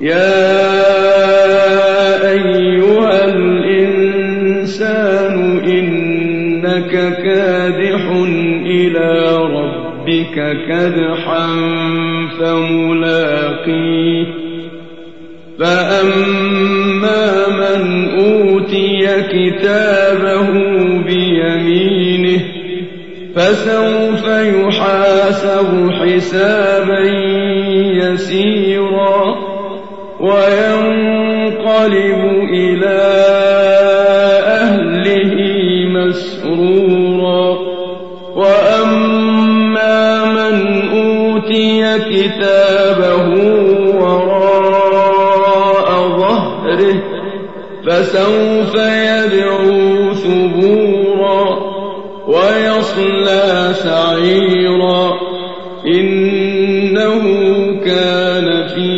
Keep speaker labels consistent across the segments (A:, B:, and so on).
A: يا أيها الإنسان إنك كادح إلى ربك كدحا فملاقيه. فأما من أوتي كتابه بيمينه فسوف يحاسب حسابا يسيرا. وينقلب إلى أهله مسرورا. وأما من أوتي كتابه وراء ظهره فسوف يدعو ثبورا ويصلى سعيرا. إنه كان في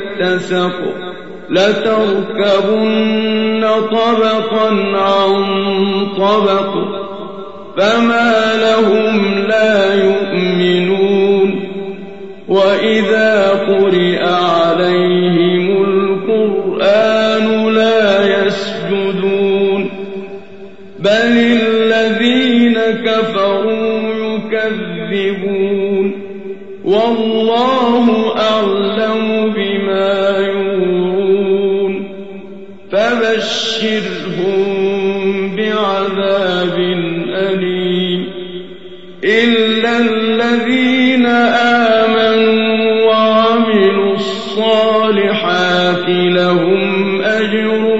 A: اتسق لتركبن طبقا عن طبق فما لهم لا يؤمنون. وإذا قرئ عليهم القرآن لا يسجدون. بل الذين كفروا يكذبون. والله أعلم بما يورون فبشرهم بعذاب أليم إلا الذين آمنوا وعملوا الصالحات لهم أجر